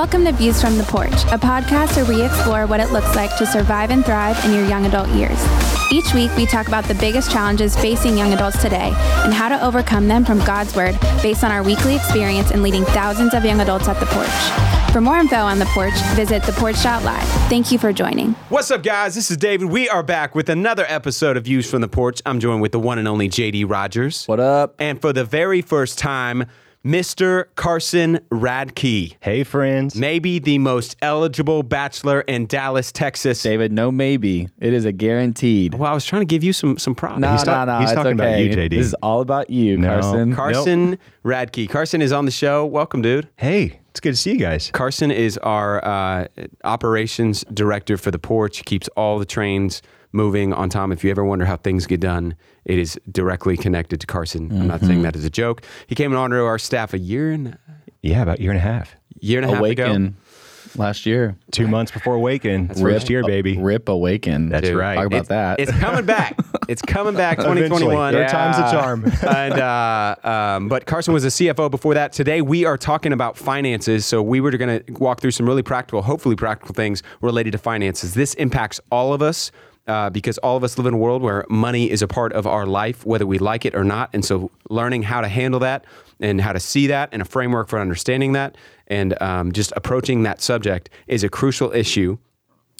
Welcome to Views from the Porch, a podcast where we explore what it looks like to survive and thrive in your young adult years. Each week, we talk about the biggest challenges facing young adults today and how to overcome them from God's Word based on our weekly experience in leading thousands of young adults at the porch. For more info on the porch, visit theporch.live. Thank you for joining. What's up, guys? This is David. We are back with another episode of Views from the Porch. I'm joined with the one and only JD Rogers. What up? And for the very first time, Mr. Carson Radke. Hey, friends. Maybe the most eligible bachelor in Dallas, Texas. David, no maybe. It is a guaranteed. Well, I was trying to give you some some props. No, He's no, no. he's talking about you, JD. This is all about you, No. Carson. Carson Radke. Carson is on the show. Welcome, dude. Hey, it's good to see you guys. Carson is our uh, operations director for the porch. He keeps all the trains moving on Tom. If you ever wonder how things get done, it is directly connected to Carson. I'm not saying that as a joke. He came on to our staff a year and Yeah, about a year and a half. year and a half ago. Last year. Two months before Awaken. That's First right. year, baby. Rip Awaken. That's Dude, right. Talk about It's- that. It's coming back. It's coming back. Eventually. 2021. Third time's a charm. and uh, um, but Carson was a CFO before that. Today we are talking about finances. So we were going to walk through some really practical, hopefully practical things related to finances. This impacts all of us. Uh, because all of us live in a world where money is a part of our life, whether we like it or not. And so, learning how to handle that and how to see that and a framework for understanding that and um, just approaching that subject is a crucial issue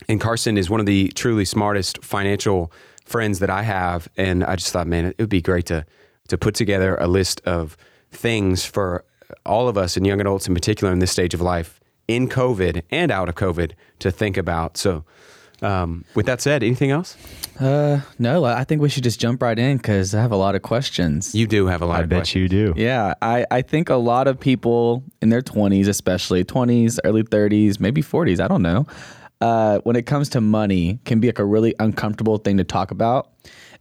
and Carson is one of the truly smartest financial friends that I have. And I just thought, man, it would be great to to put together a list of things for all of us and young adults in particular in this stage of life, in COVID and out of COVID, to think about. So, um, with that said, anything else? uh, no, I think we should just jump right in because I have a lot of questions. You do have a lot I of bet questions. you do. Yeah, I, I think a lot of people in their 20s, especially 20s, early 30s, maybe 40s, I don't know, uh, when it comes to money, can be like a really uncomfortable thing to talk about.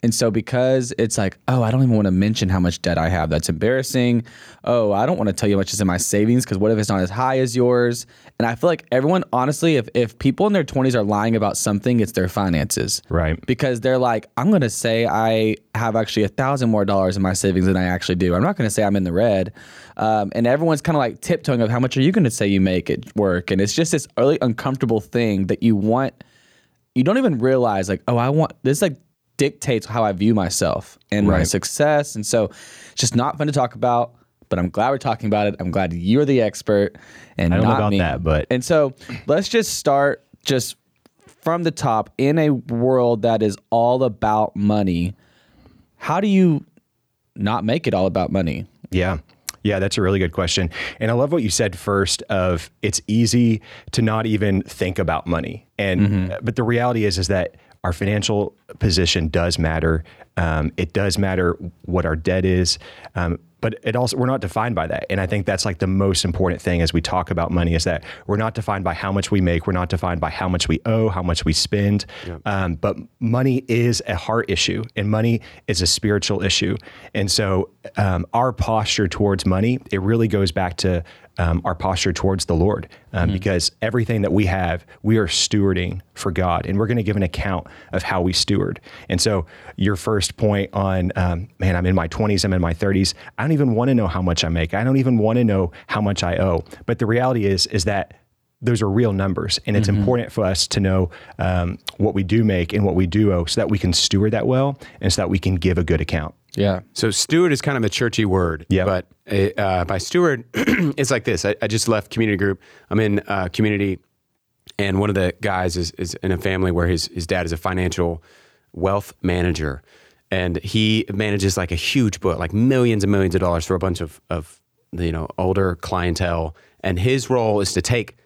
And so, because it's like, oh, I don't even want to mention how much debt I have. That's embarrassing. Oh, I don't want to tell you how much is in my savings because what if it's not as high as yours? And I feel like everyone, honestly, if, if people in their 20s are lying about something, it's their finances Right. because they're like, I'm going to say I have actually a thousand more dollars in my savings than I actually do. I'm not going to say I'm in the red. Um, and everyone's kind of like tiptoeing of how much are you going to say you make at work? And it's just this really uncomfortable thing that you want. You don't even realize like, oh, I want this like dictates how I view myself and my success. And so it's just not fun to talk about. But I'm glad we're talking about it. I'm glad you're the expert and I don't know about me. that, but- and so let's just start just from the top in a world that is all about money how do you not make it all about money Yeah. Yeah, that's a really good question. And I love what you said first of it's easy to not even think about money. And mm-hmm. but the reality is is that our financial position does matter. Um, it does matter what our debt is. Um, but it also we're not defined by that. And I think that's like the most important thing as we talk about money is that we're not defined by how much we make. We're not defined by how much we owe, how much we spend. Um, but money is a heart issue and money is a spiritual issue. And so um, our posture towards money, it really goes back to um, our posture towards the Lord um, because everything that we have, we are stewarding for God and we're going to give an account of how we steward. And so, your first point on, um, man, I'm in my 20s, I'm in my 30s. I don't even want to know how much I make. I don't even want to know how much I owe. But the reality is, is that those are real numbers, and it's important for us to know um, what we do make and what we do owe, so that we can steward that well, and so that we can give a good account. yeah So steward is kind of a churchy word. Yeah. But uh, by steward, it's like this. I, I just left community group. I'm in uh, community, and one of the guys is, is in a family where his his dad is a financial wealth manager, and he manages like a huge book, like millions and millions of dollars for a bunch of of you know older clientele. And his role is to take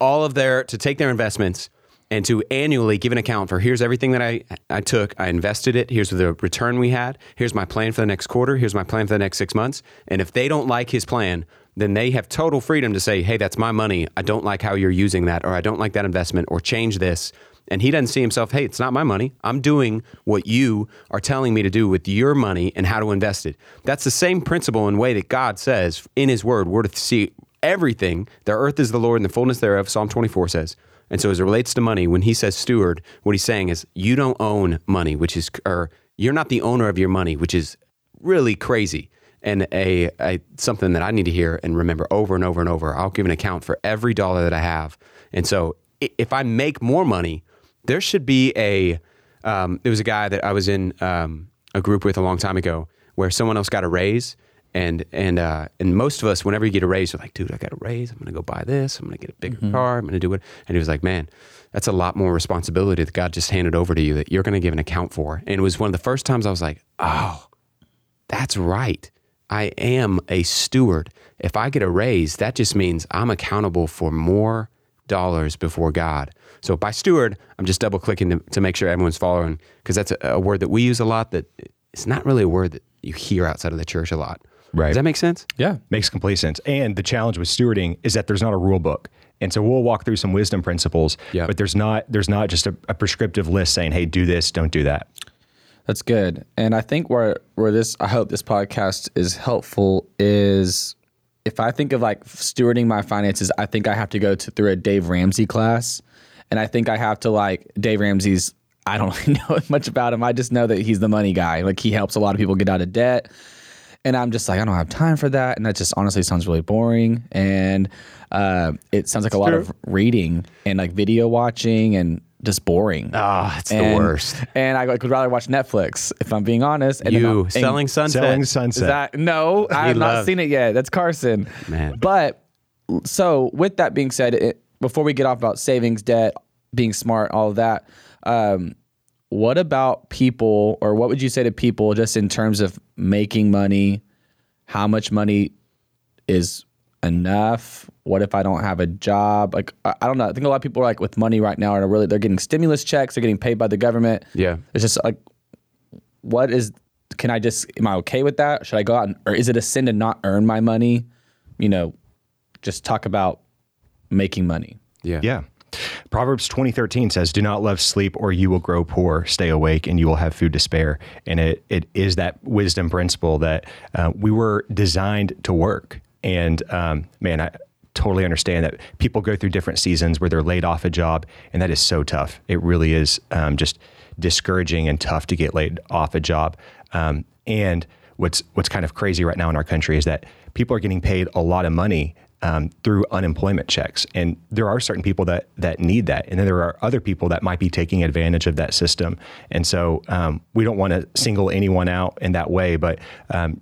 all of their to take their investments and to annually give an account for here's everything that I, I took, I invested it, here's the return we had, here's my plan for the next quarter, here's my plan for the next six months. And if they don't like his plan, then they have total freedom to say, hey, that's my money. I don't like how you're using that, or I don't like that investment, or change this. And he doesn't see himself, hey, it's not my money. I'm doing what you are telling me to do with your money and how to invest it. That's the same principle and way that God says in his word, we're to see everything. The earth is the Lord and the fullness thereof, Psalm 24 says. And so as it relates to money, when he says steward, what he's saying is you don't own money, which is, or you're not the owner of your money, which is really crazy. and a, a something that I need to hear and remember over and over and over. I'll give an account for every dollar that I have. And so if I make more money, there should be a. Um, there was a guy that I was in um, a group with a long time ago where someone else got a raise. And and uh, and most of us, whenever you get a raise, you're like, dude, I got a raise. I'm gonna go buy this. I'm gonna get a bigger car. I'm gonna do it. And he was like, man, that's a lot more responsibility that God just handed over to you that you're gonna give an account for. And it was one of the first times I was like, oh, that's right. I am a steward. If I get a raise, that just means I'm accountable for more dollars before God. So by steward, I'm just double clicking to, to make sure everyone's following because that's a, a word that we use a lot that it's not really a word that you hear outside of the church a lot. Right. Does that make sense? Yeah. Makes complete sense. And the challenge with stewarding is that there's not a rule book. And so we'll walk through some wisdom principles, Yeah. but there's not there's not just a, a prescriptive list saying, hey, do this, don't do that. That's good. And I think where where this I hope this podcast is helpful is if I think of like stewarding my finances, I think I have to go to through a Dave Ramsey class. And I think I have to like Dave Ramsey's I don't really know much about him. I just know that he's the money guy. Like he helps a lot of people get out of debt. And I'm just like, I don't have time for that. And that just honestly sounds really boring. And uh, it sounds like a lot of reading and like video watching and just boring. Oh, it's the worst. And I like, would rather watch Netflix if I'm being honest. And then I'll- You and- selling sunset. Selling is sunset. that no? I have not seen it yet. That's Carson. Man. But so with that being said, it, before we get off about savings, debt, being smart, all of that, um, what about people, or what would you say to people just in terms of making money? How much money is enough? What if I don't have a job? Like I, I don't know. I think a lot of people are like with money right now are really they're getting stimulus checks, they're getting paid by the government. Yeah. It's just like, what is? Can I just? Am I okay with that? Should I go out and, or is it a sin to not earn my money? You know, just talk about making money. Yeah. Yeah. Proverbs 20:13 says, "Do not love sleep or you will grow poor. Stay awake and you will have food to spare." And it it is that wisdom principle that uh, we were designed to work. And um, man, I totally understand that people go through different seasons where they're laid off a job, and that is so tough. It really is um, just discouraging and tough to get laid off a job. Um, and what's what's kind of crazy right now in our country is that people are getting paid a lot of money um, through unemployment checks, and there are certain people that that need that, and then there are other people that might be taking advantage of that system. And so um, we don't want to single anyone out in that way, but um,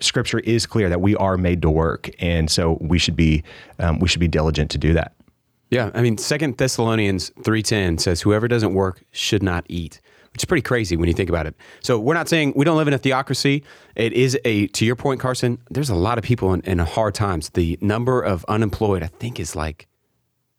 Scripture is clear that we are made to work, and so we should be um, we should be diligent to do that. Yeah, I mean, Second Thessalonians three ten says, "Whoever doesn't work should not eat," which is pretty crazy when you think about it. So we're not saying we don't live in a theocracy. It is a to your point, Carson. There's a lot of people in, in hard times. The number of unemployed, I think, is like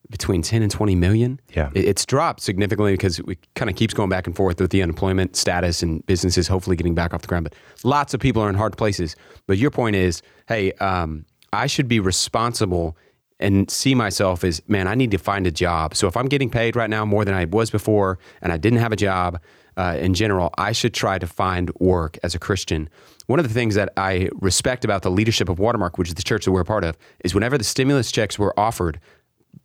between ten and twenty million. Yeah. It- it's dropped significantly because it kind of keeps going back and forth with the unemployment status and businesses hopefully getting back off the ground. But lots of people are in hard places. But your point is, hey, um, I should be responsible and see myself as, man, I need to find a job. So if I'm getting paid right now more than I was before, and I didn't have a job uh, in general, I should try to find work as a Christian. One of the things that I respect about the leadership of Watermark, which is the church that we're a part of, is whenever the stimulus checks were offered,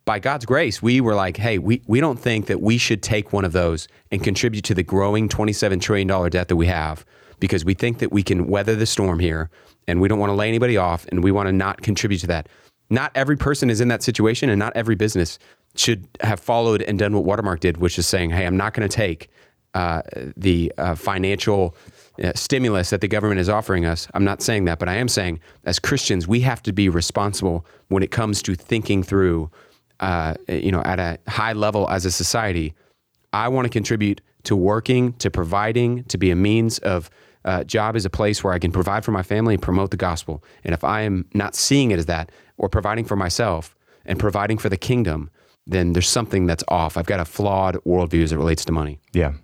by God's grace, we were like, hey, we, we don't think that we should take one of those and contribute to the growing $27 trillion debt that we have because we think that we can weather the storm here and we don't want to lay anybody off and we want to not contribute to that. Not every person is in that situation and not every business should have followed and done what Watermark did, which is saying, hey, I'm not going to take uh, the uh, financial uh, stimulus that the government is offering us. I'm not saying that, but I am saying as Christians, we have to be responsible when it comes to thinking through uh, you know, at a high level as a society, I want to contribute to working, to providing, to be a means of uh, job is a place where I can provide for my family and promote the gospel. And if I am not seeing it as that, or providing for myself and providing for the kingdom, then there's something that's off. I've got a flawed worldview as it relates to money. Yeah.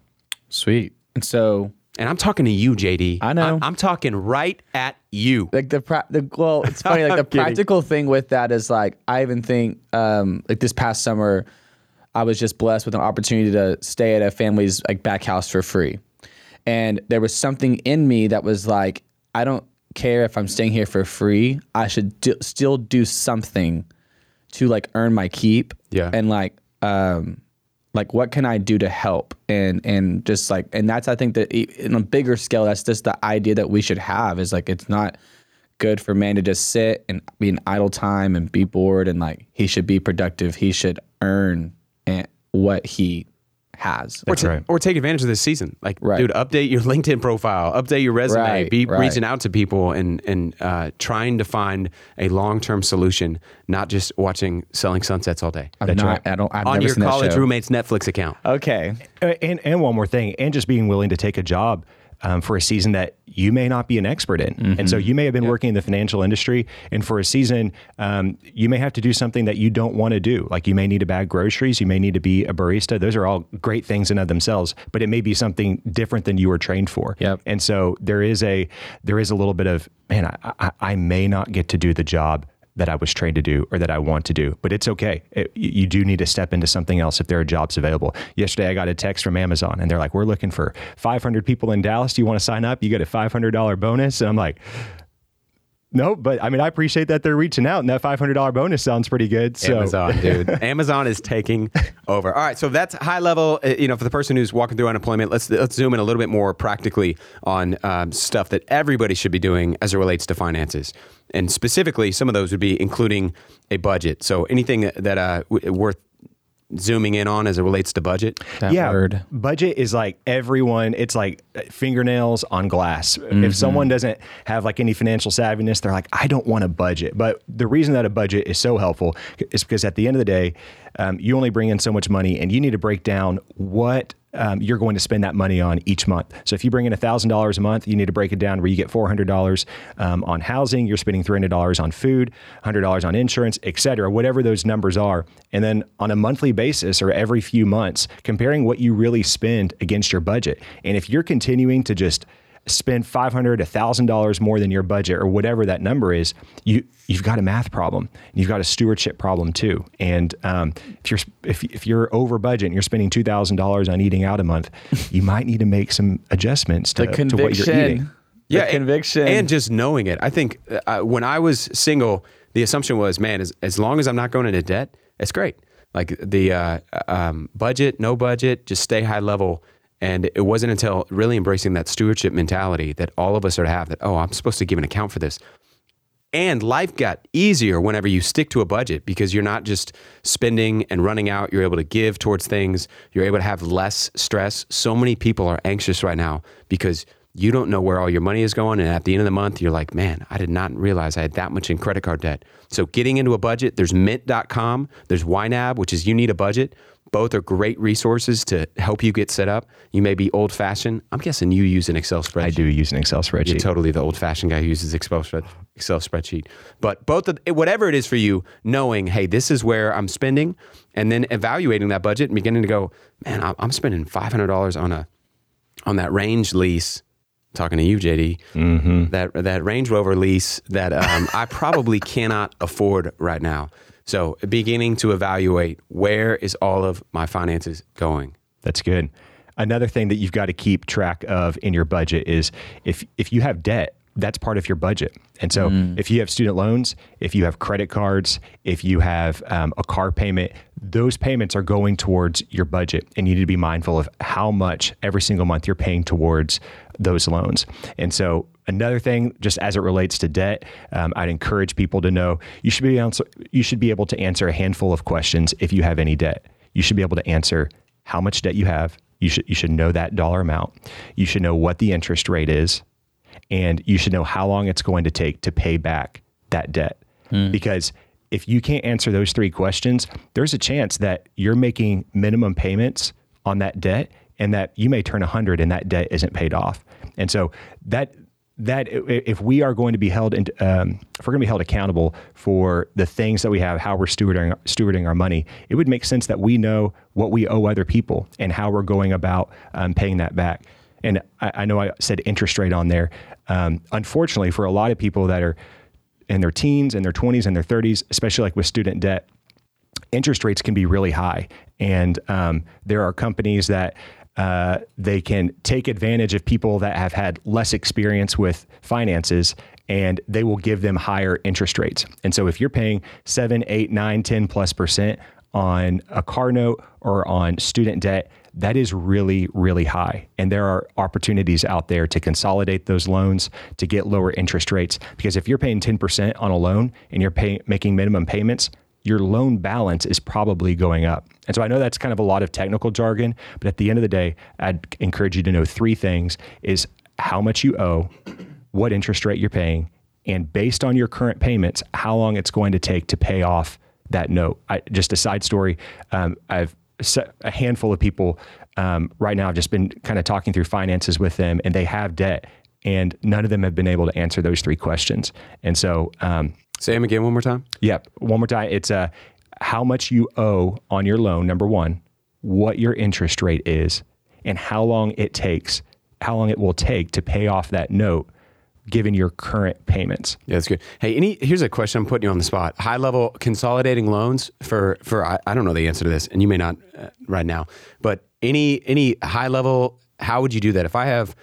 Sweet. And so And I'm talking to you, JD. I know. I'm, I'm talking right at you. like the pra- the well, it's funny. Like the I'm kidding. practical thing with that is like I even think um, like this past summer, I was just blessed with an opportunity to stay at a family's like back house for free, and there was something in me that was like I don't care if I'm staying here for free. I should do, still do something to like earn my keep. Yeah. and like um, like what can I do to help and and just like and that's I think that in a bigger scale that's just the idea that we should have is like it's not good for man to just sit and be in idle time and be bored and like he should be productive. He should earn and what he has. or, ta- right. or take advantage of this season. Like, Right. dude, update your LinkedIn profile, update your resume, Right, be right. reaching out to people and and uh, trying to find a long term solution, not just watching Selling Sunsets all day I'm That's not, right. I don't. I've on never your seen college show. roommate's Netflix account. Okay. And and one more thing, and just being willing to take a job um, for a season that you may not be an expert in, and so you may have been working in the financial industry, and for a season, um, you may have to do something that you don't want to do. Like you may need to bag groceries, you may need to be a barista. Those are all great things in of themselves, but it may be something different than you were trained for. Yep. And so there is a there is a little bit of man, I, I, I may not get to do the job that I was trained to do or that I want to do, but it's okay. It, you you do need to step into something else if there are jobs available. Yesterday, I got a text from Amazon and they're like, "We're looking for 500 people in Dallas. Do you want to sign up? You get a $500 bonus." And I'm like. No, but I mean, I appreciate that they're reaching out, and that five hundred dollar bonus sounds pretty good. So, Amazon, dude. Amazon is taking over. All right, so that's high level. uh, You know, for the person who's walking through unemployment, let's let's zoom in a little bit more practically on um, stuff that everybody should be doing as it relates to finances, and specifically, some of those would be including a budget. So anything that uh, w- worth zooming in on as it relates to budget. That yeah, word. budget is like everyone. It's like fingernails on glass. Mm-hmm. If someone doesn't have like any financial savviness, they're like, I don't want a budget. But the reason that a budget is so helpful is because at the end of the day, um, you only bring in so much money, and you need to break down what um, you're going to spend that money on each month. So if you bring in thousand dollars a month, you need to break it down where you get four hundred dollars um, on housing, you're spending three hundred dollars on food, hundred dollars on insurance, et cetera, whatever those numbers are, and then on a monthly basis or every few months, comparing what you really spend against your budget. And if you're continuing to just spend five hundred, a thousand dollars more than your budget or whatever that number is, you you've got a math problem. You've got a stewardship problem too. And um, if you're if, if you're over budget and you're spending two thousand dollars on eating out a month, you might need to make some adjustments to, to what you're eating. Yeah, The and- conviction. and just knowing it. I think uh, when I was single, the assumption was, man, as, as long as I'm not going into debt, it's great. Like the uh, um, budget, no budget, just stay high level. And it wasn't until really embracing that stewardship mentality that all of us are to have that, oh, I'm supposed to give an account for this. And life got easier whenever you stick to a budget because you're not just spending and running out. You're able to give towards things. You're able to have less stress. So many people are anxious right now because you don't know where all your money is going. And at the end of the month, you're like, man, I did not realize I had that much in credit card debt. So getting into a budget, there's mint.com, there's YNAB, which is you need a budget. Both are great resources to help you get set up. You may be old fashioned. I'm guessing you use an Excel spreadsheet. I do use an Excel You're spreadsheet. totally the old-fashioned guy who uses Excel spread, Excel spreadsheet. But both of whatever it is for you, knowing, hey, this is where I'm spending, and then evaluating that budget and beginning to go, man, I'm- spending five hundred dollars on a on that range lease. Talking to you, JD, that that Range Rover lease that um, I probably cannot afford right now. So beginning to evaluate where is all of my finances going. That's good. Another thing that you've got to keep track of in your budget is if if you have debt, that's part of your budget. And so if you have student loans, if you have credit cards, if you have um, a car payment, those payments are going towards your budget, and you need to be mindful of how much every single month you're paying towards those loans. And so another thing, just as it relates to debt, um, I'd encourage people to know you should be answer, you should be able to answer a handful of questions if you have any debt. You should be able to answer how much debt you have. You should you should know that dollar amount. You should know what the interest rate is, and you should know how long it's going to take to pay back that debt. Because if you can't answer those three questions, there's a chance that you're making minimum payments on that debt and that you may turn 100 and that debt isn't paid off. And so that that if we are going to be held in, um, if we're going to be held accountable for the things that we have, how we're stewarding stewarding our money, it would make sense that we know what we owe other people and how we're going about um, paying that back. And I, I know I said interest rate on there. Um, unfortunately, for a lot of people that are in their teens and their 20s and their 30s, especially like with student debt, interest rates can be really high. And um, there are companies that uh, they can take advantage of people that have had less experience with finances and they will give them higher interest rates. And so if you're paying seven, eight, nine, 10 plus percent on a car note or on student debt, that is really, really high. And there are opportunities out there to consolidate those loans to get lower interest rates. Because if you're paying 10% on a loan and you're pay, making minimum payments, your loan balance is probably going up. And so I know that's kind of a lot of technical jargon, but at the end of the day, I'd encourage you to know three things is how much you owe, what interest rate you're paying, and based on your current payments, how long it's going to take to pay off that note. I, just a side story, um, I've a handful of people um, right now. I've just been kind of talking through finances with them, and they have debt, and none of them have been able to answer those three questions. And so, um, say them again one more time. Yep, one more time. It's uh, how much you owe on your loan. Number one, what your interest rate is, and how long it takes, how long it will take to pay off that note given your current payments. Yeah, that's good. Hey, any here's a question I'm putting you on the spot. High level consolidating loans for for I, I don't know the answer to this, and you may not uh, right now, but any any high level, how would you do that? If I have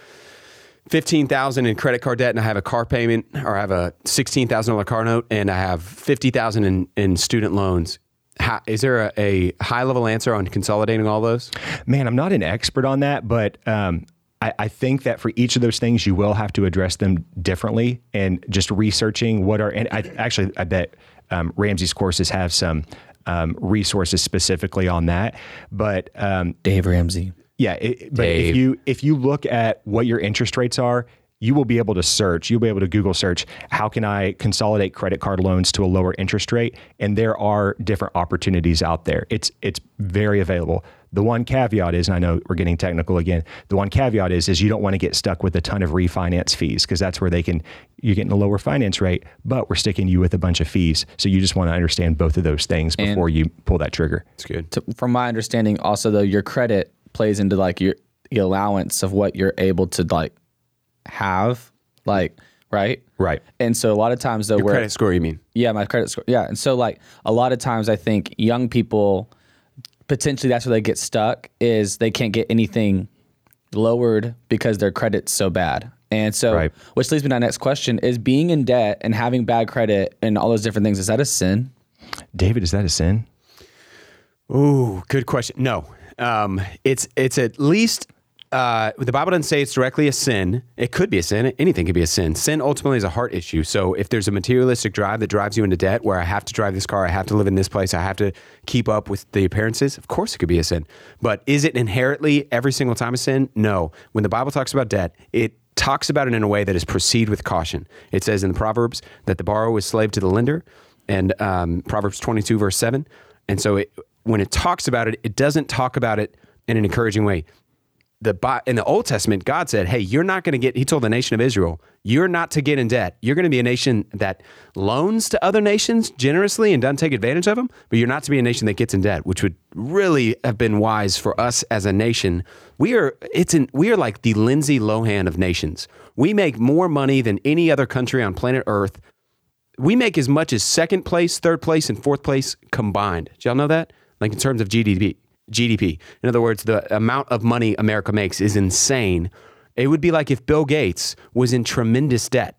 fifteen thousand in credit card debt and I have a car payment, or I have a sixteen thousand dollar car note and I have fifty thousand in in student loans. How, is there a, a, high level answer on consolidating all those? Man, I'm not an expert on that, but um, I, I, think that for each of those things, you will have to address them differently. And just researching what are, and I actually, I bet um, Ramsey's courses have some um, resources specifically on that. But um, Dave Ramsey. Yeah, it, but Dave. if you if you look at what your interest rates are, you will be able to search. You'll be able to Google search. How can I consolidate credit card loans to a lower interest rate? And there are different opportunities out there. It's it's very available. The one caveat is, and I know we're getting technical again. The one caveat is, is you don't want to get stuck with a ton of refinance fees because that's where they can you're getting a lower finance rate, but we're sticking you with a bunch of fees. So you just want to understand both of those things before and you pull that trigger. It's good. To, from my understanding, also though, your credit plays into like your the allowance of what you're able to like have, like right? Right. And so a lot of times though, Your credit score, you mean? Yeah, my credit score. Yeah, and so like a lot of times, I think young people potentially that's where they get stuck is they can't get anything lowered because their credit's so bad. And so, right. which leads me to my next question: Is being in debt and having bad credit and all those different things is that a sin? David, is that a sin? Ooh, good question. No, um, it's it's at least uh, the Bible doesn't say it's directly a sin. It could be a sin. Anything could be a sin. Sin ultimately is a heart issue. So if there's a materialistic drive that drives you into debt, where I have to drive this car, I have to live in this place, I have to keep up with the appearances, of course it could be a sin. But is it inherently every single time a sin? No. When the Bible talks about debt, it talks about it in a way that is proceed with caution. It says in the Proverbs that the borrower is slave to the lender, and um, Proverbs 22 verse 7. And so it, when it talks about it, it doesn't talk about it in an encouraging way the in the Old Testament, God said, "Hey, you're not going to get." He told the nation of Israel, "You're not to get in debt. You're going to be a nation that loans to other nations generously and doesn't take advantage of them. But you're not to be a nation that gets in debt, which would really have been wise for us as a nation. We are it's we are like the Lindsay Lohan of nations. We make more money than any other country on planet Earth. We make as much as second place, third place, and fourth place combined. Y'all know that? Like in terms of GDP. GDP. In other words, the amount of money America makes is insane. It would be like if Bill Gates was in tremendous debt.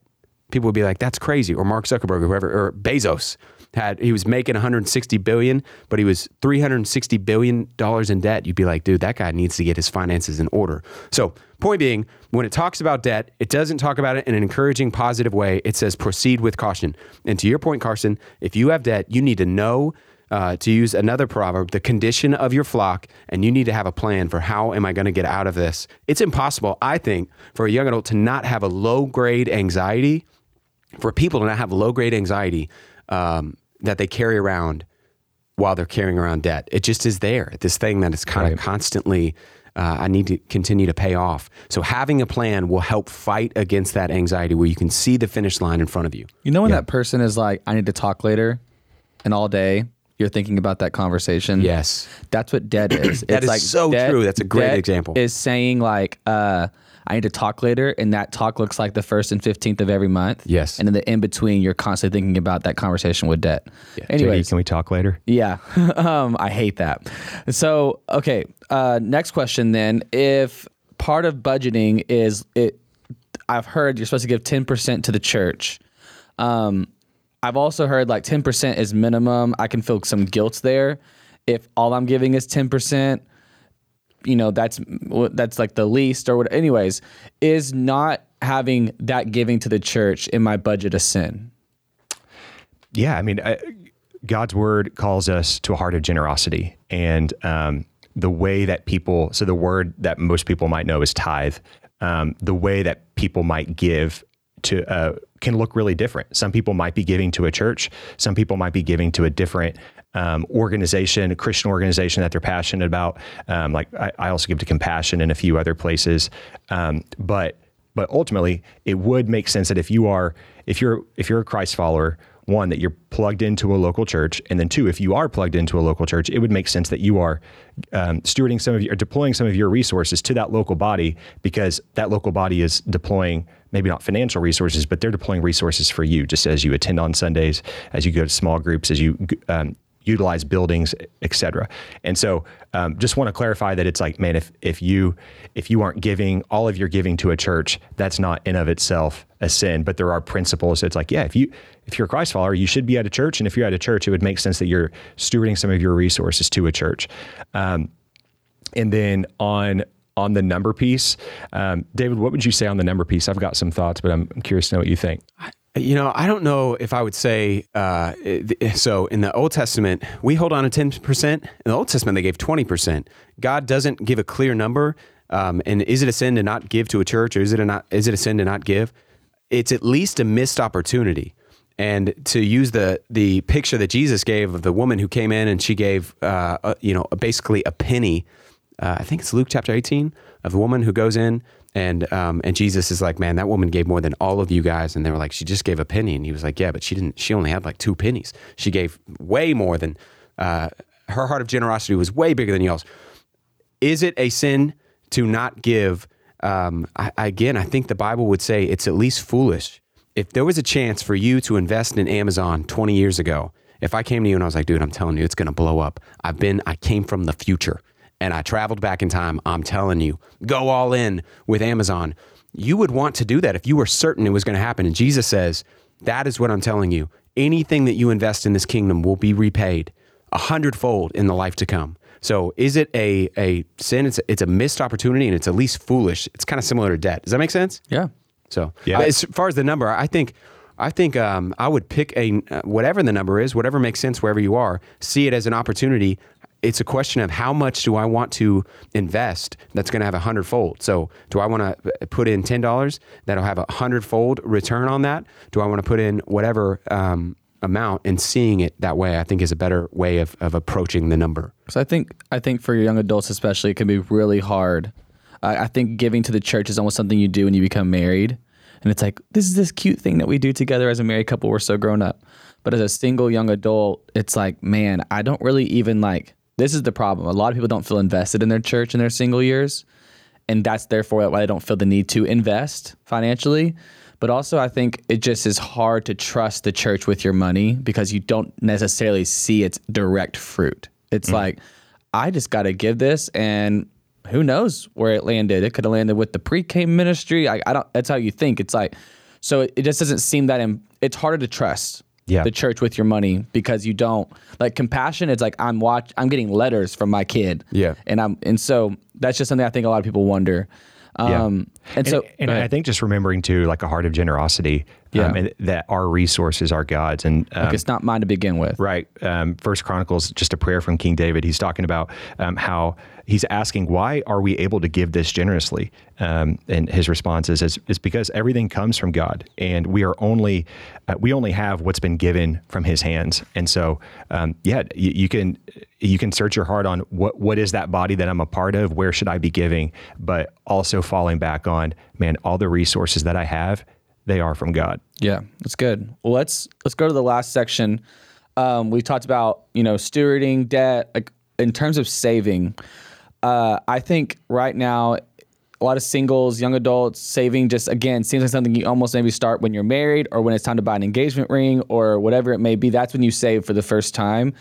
People would be like, "That's crazy," or Mark Zuckerberg, or whoever, or Bezos had he was making 160 billion, but he was 360 billion dollars in debt. You'd be like, "Dude, that guy needs to get his finances in order." So, point being, when it talks about debt, it doesn't talk about it in an encouraging, positive way. It says proceed with caution. And to your point, Carson, if you have debt, you need to know uh, to use another proverb, the condition of your flock, and you need to have a plan for how am I going to get out of this. It's impossible, I think, for a young adult to not have a low grade anxiety, for people to not have low grade anxiety um, that they carry around while they're carrying around debt. It just is there, this thing that is kind right. of constantly. Uh, I need to continue to pay off. So having a plan will help fight against that anxiety where you can see the finish line in front of you. You know when yeah. that person is like, I need to talk later and all day you're thinking about that conversation. Yes. That's what debt is. that it's is like so debt, true. That's a great example. Is saying like, uh, I need to talk later, and that talk looks like the first and fifteenth of every month. Yes, and in the in between, you're constantly thinking about that conversation with debt. Yeah. Anyways, can we talk later? Yeah, um, I hate that. So, okay, uh, next question then. If part of budgeting is it, I've heard you're supposed to give ten percent to the church. Um, I've also heard like 10% is minimum. I can feel some guilt there if all I'm giving is 10%. you know that's that's like the least or what anyways is not having that giving to the church in my budget a sin Yeah, I mean, I, God's word calls us to a heart of generosity, and um, the way that people, so the word that most people might know is tithe. Um, the way that people might give to uh, can look really different. Some people might be giving to a church. Some people might be giving to a different um, organization, a Christian organization that they're passionate about. Um, like I, I, also give to Compassion and a few other places, um, but but ultimately, it would make sense that if you are if you're if you're a Christ follower one that you're plugged into a local church and then two if you are plugged into a local church it would make sense that you are um, stewarding some of your deploying some of your resources to that local body because that local body is deploying maybe not financial resources but they're deploying resources for you just as you attend on sundays as you go to small groups as you um, utilize buildings, et cetera. And so, um, just want to clarify that it's like, man, if if you if you aren't giving all of your giving to a church, that's not in of itself a sin. But there are principles. It's like, yeah, if you if you're a Christ follower, you should be at a church, and if you're at a church, it would make sense that you're stewarding some of your resources to a church. Um, and then on on the number piece, um, David, what would you say on the number piece? I've got some thoughts, but I'm curious to know what you think. You know, I don't know if I would say uh, so. In the Old Testament, we hold on to ten percent. In the Old Testament, they gave twenty percent. God doesn't give a clear number. Um, and is it a sin to not give to a church, or is it a not? Is it a sin to not give? It's at least a missed opportunity. And to use the the picture that Jesus gave of the woman who came in and she gave, uh, a, you know, basically a penny. Uh, I think it's Luke chapter eighteen of the woman who goes in and um, and Jesus is like, man, that woman gave more than all of you guys. And they were like, she just gave a penny. And he was like, yeah, but she didn't. She only had like two pennies. She gave way more than uh, her heart of generosity was way bigger than y'all's. Is it a sin to not give? Um, I, again, I think the Bible would say it's at least foolish. If there was a chance for you to invest in Amazon 20 years ago, if I came to you and I was like, dude, I'm telling you, it's going to blow up. I've been, I came from the future and I traveled back in time, I'm telling you, go all in with Amazon. You would want to do that if you were certain it was going to happen. And Jesus says, That is what I'm telling you. Anything that you invest in this kingdom will be repaid a hundredfold in the life to come. So is it a, a sin? It's a, it's a missed opportunity and it's at least foolish. It's kind of similar to debt. Does that make sense? Yeah. So yeah. as far as the number, I think I think um, I would pick a uh, whatever the number is, whatever makes sense wherever you are. See it as an opportunity it's a question of how much do I want to invest that's going to have a hundredfold. So, do I want to put in ten dollars that'll have a hundredfold return on that? Do I want to put in whatever um, amount and seeing it that way? I think is a better way of, of approaching the number. So I think I think for young adults especially, it can be really hard. I, I think giving to the church is almost something you do when you become married, and it's like this is this cute thing that we do together as a married couple. We're so grown up. But as a single young adult, it's like, man, I don't really even like this is the problem. A lot of people don't feel invested in their church in their single years, and that's therefore why they don't feel the need to invest financially. But also, I think it just is hard to trust the church with your money because you don't necessarily see its direct fruit. It's mm like, I just got to give this, and who knows where it landed? It could have landed with the pre-K ministry. I, I don't. That's how you think. It's like, so it, it just doesn't seem that. Im- it's harder to trust yeah. the church with your money because you don't like compassion. It's like I'm watch I'm getting letters from my kid. Yeah. And I'm and so that's just something I think a lot of people wonder. Um, yeah. and, and so and I think just remembering too, like a heart of generosity. Yeah. Um, and that our resources are God's, and um, like it's not mine to begin with. Right. Um, First Chronicles, just a prayer from King David. He's talking about um, how he's asking, why are we able to give this generously? Um, and his response is, is, is, because everything comes from God, and we are only uh, we only have what's been given from His hands. And so, um, yeah, you, you, can you can search your heart on what what is that body that I'm a part of? Where should I be giving? But also falling back on, man, all the resources that I have, they are from God. Yeah, that's good. Well, let's let's go to the last section. Um, we talked about you know stewarding debt, like in terms of saving. Uh, I think right now, a lot of singles, young adults, saving just again seems like something you almost maybe start when you're married or when it's time to buy an engagement ring or whatever it may be. That's when you save for the first time.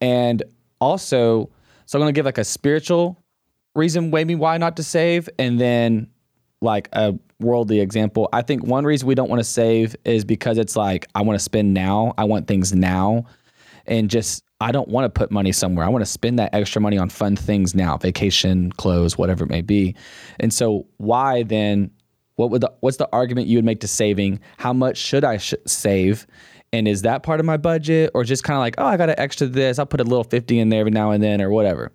And also, so I'm going to give like a spiritual reason maybe why not to save, and then like a worldly example. I think one reason we don't want to save is because it's like I want to spend now. I want things now. and just I don't want to put money somewhere. I want to spend that extra money on fun things now, vacation, clothes, whatever it may be. And so why then what would the, what's the argument you would make to saving? How much should I sh- save? And is that part of my budget or just kind of like, oh, I got an extra this, I'll put a little 50 in there every now and then or whatever.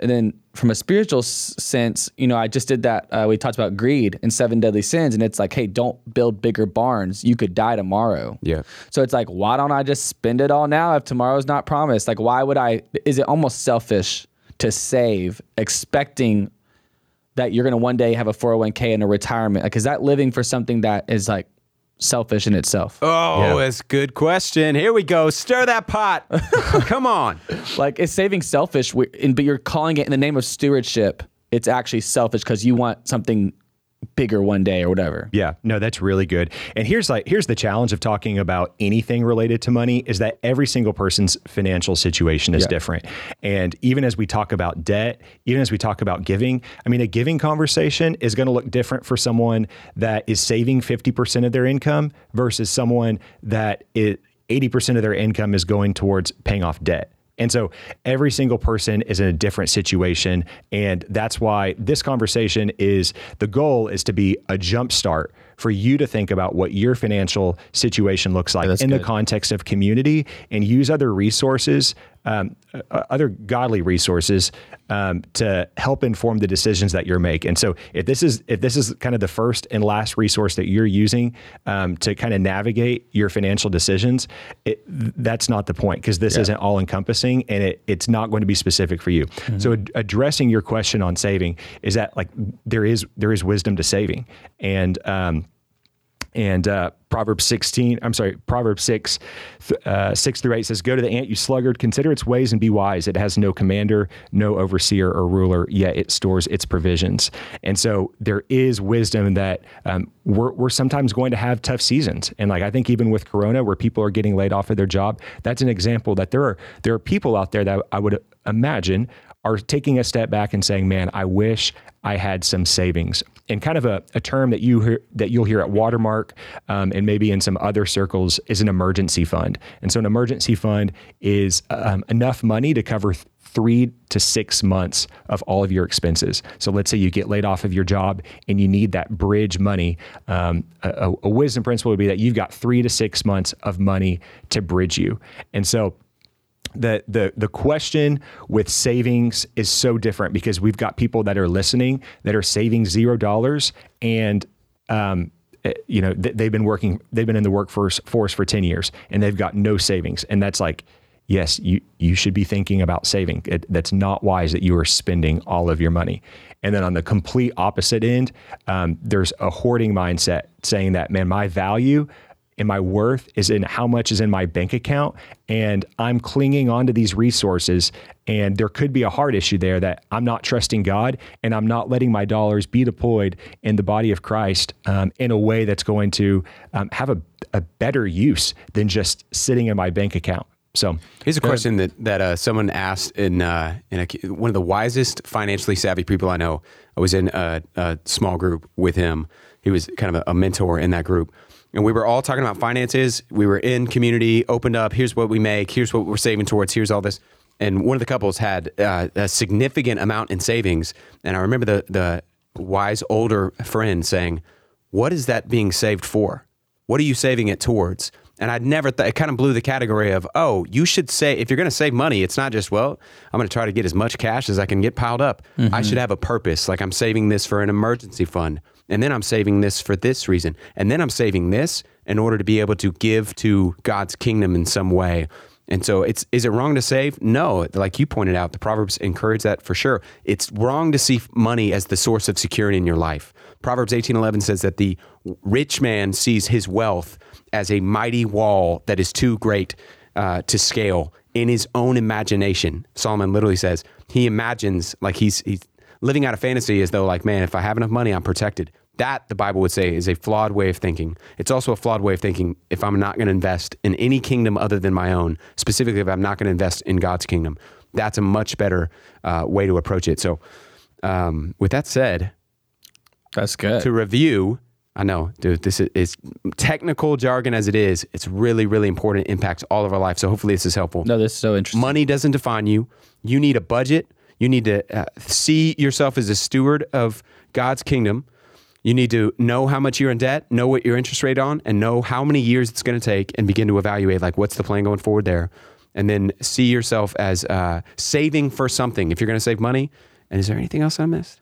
And then from a spiritual s- sense, you know, I just did that. Uh, we talked about greed and seven deadly sins, and it's like, hey, don't build bigger barns. You could die tomorrow. Yeah. So it's like, why don't I just spend it all now if tomorrow's not promised? Like, why would I? Is it almost selfish to save, expecting that you're going to one day have a 401k and a retirement? Like, is that living for something that is like selfish in itself? Oh, Yeah. that's a good question. Here we go. Stir that pot. Come on. Like, is saving selfish, but you're calling it in the name of stewardship? It's actually selfish because you want something bigger one day or whatever. Yeah, no, that's really good. And here's like here's the challenge of talking about anything related to money is that every single person's financial situation is Yeah. different. And even as we talk about debt, even as we talk about giving, I mean a giving conversation is going to look different for someone that is saving 50% of their income versus someone that it 80% of their income is going towards paying off debt. And so every single person is in a different situation. And that's why this conversation is the goal is to be a jump start for you to think about what your financial situation looks like that's in the context of community and use other resources, um, uh, other godly resources um, to help inform the decisions that you're making. And so if this is if this is kind of the first and last resource that you're using um, to kind of navigate your financial decisions, it, that's not the point because this isn't all encompassing and it, it's not going to be specific for you. So ad- addressing your question on saving is that like there is there is wisdom to saving and um, and uh, Proverbs 16, I'm sorry, Proverbs 6, th- uh, 6 through 8 says, Go to the ant, you sluggard, consider its ways and be wise. It has no commander, no overseer or ruler, yet it stores its provisions. And so there is wisdom that um, we're, we're sometimes going to have tough seasons. And like I think even with Corona, where people are getting laid off of their job, that's an example that there are there are people out there that I would imagine are taking a step back and saying, "Man, I wish I had some savings." And kind of a, a term that you hear, that you'll hear at Watermark um, and maybe in some other circles is an emergency fund. And so an emergency fund is um, enough money to cover th- three to six months of all of your expenses. So let's say you get laid off of your job and you need that bridge money. Um, a, a wisdom principle would be that you've got three to six months of money to bridge you. And so the the the question with savings is so different because we've got people that are listening that are saving zero dollars and um, eh, you know th- they've been working they've been in the workforce force for 10 years and they've got no savings. And that's like yes you you should be thinking about saving. It, that's not wise that you are spending all of your money. And then on the complete opposite end um, there's a hoarding mindset saying that man my value and my worth is in how much is in my bank account and i'm clinging onto these resources and there could be a heart issue there that i'm not trusting god and i'm not letting my dollars be deployed in the body of christ um, in a way that's going to um, have a, a better use than just sitting in my bank account so Here's a question that that uh, someone asked in uh, in a, one of the wisest financially savvy people I know. I was in a, a small group with him. He was kind of a, a mentor in that group, and we were all talking about finances. We were in community, opened up. Here's what we make. Here's what we're saving towards. Here's all this. And one of the couples had uh, a significant amount in savings, and I remember the the wise older friend saying, "What is that being saved for? What are you saving it towards?" And I'd never thought it kind of blew the category of, oh, you should say, if you're going to save money, it's not just, well, I'm going to try to get as much cash as I can get piled up. I should have a purpose. Like I'm saving this for an emergency fund. And then I'm saving this for this reason. And then I'm saving this in order to be able to give to God's kingdom in some way. And so it's is it wrong to save? No, like you pointed out, the proverbs encourage that for sure. It's wrong to see money as the source of security in your life. Proverbs 18:11 says that the rich man sees his wealth as a mighty wall that is too great uh, to scale in his own imagination. Solomon literally says he imagines like he's he's living out a fantasy as though like man, if I have enough money, I'm protected. That the Bible would say is a flawed way of thinking. It's also a flawed way of thinking if I'm not going to invest in any kingdom other than my own, specifically if I'm not going to invest in God's kingdom. That's a much better uh, way to approach it. So, um, with that said, That's good. to review, I know, dude. This is it's technical jargon as it is. It's really, really important. It impacts all of our life. So hopefully, this is helpful. No, this is so interesting. Money doesn't define you. You need a budget. You need to uh, see yourself as a steward of God's kingdom. You need to know how much you're in debt, know what your interest rate on, and know how many years it's going to take, and begin to evaluate like what's the plan going forward there, and then see yourself as uh, saving for something. If you're going to save money, and is there anything else I missed?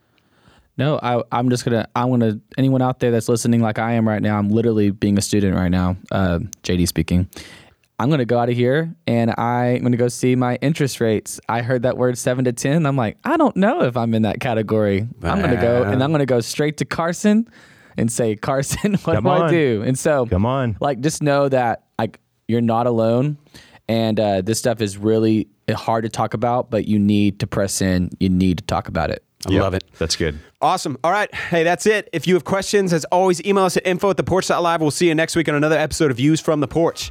No, I, I'm just gonna. I'm gonna. Anyone out there that's listening, like I am right now, I'm literally being a student right now. Uh, JD speaking. I'm gonna go out of here and I'm gonna go see my interest rates. I heard that word seven to ten. I'm like, I don't know if I'm in that category. I'm gonna go and I'm gonna go straight to Carson and say, Carson, what Come do I do? And so, Come on. like, just know that like you're not alone, and uh, this stuff is really hard to talk about, but you need to press in. You need to talk about it. I Yep, love it. That's good. Awesome. All right. Hey, that's it. If you have questions, as always, email us at info at theporch.live. We'll see you next week on another episode of Views from the Porch.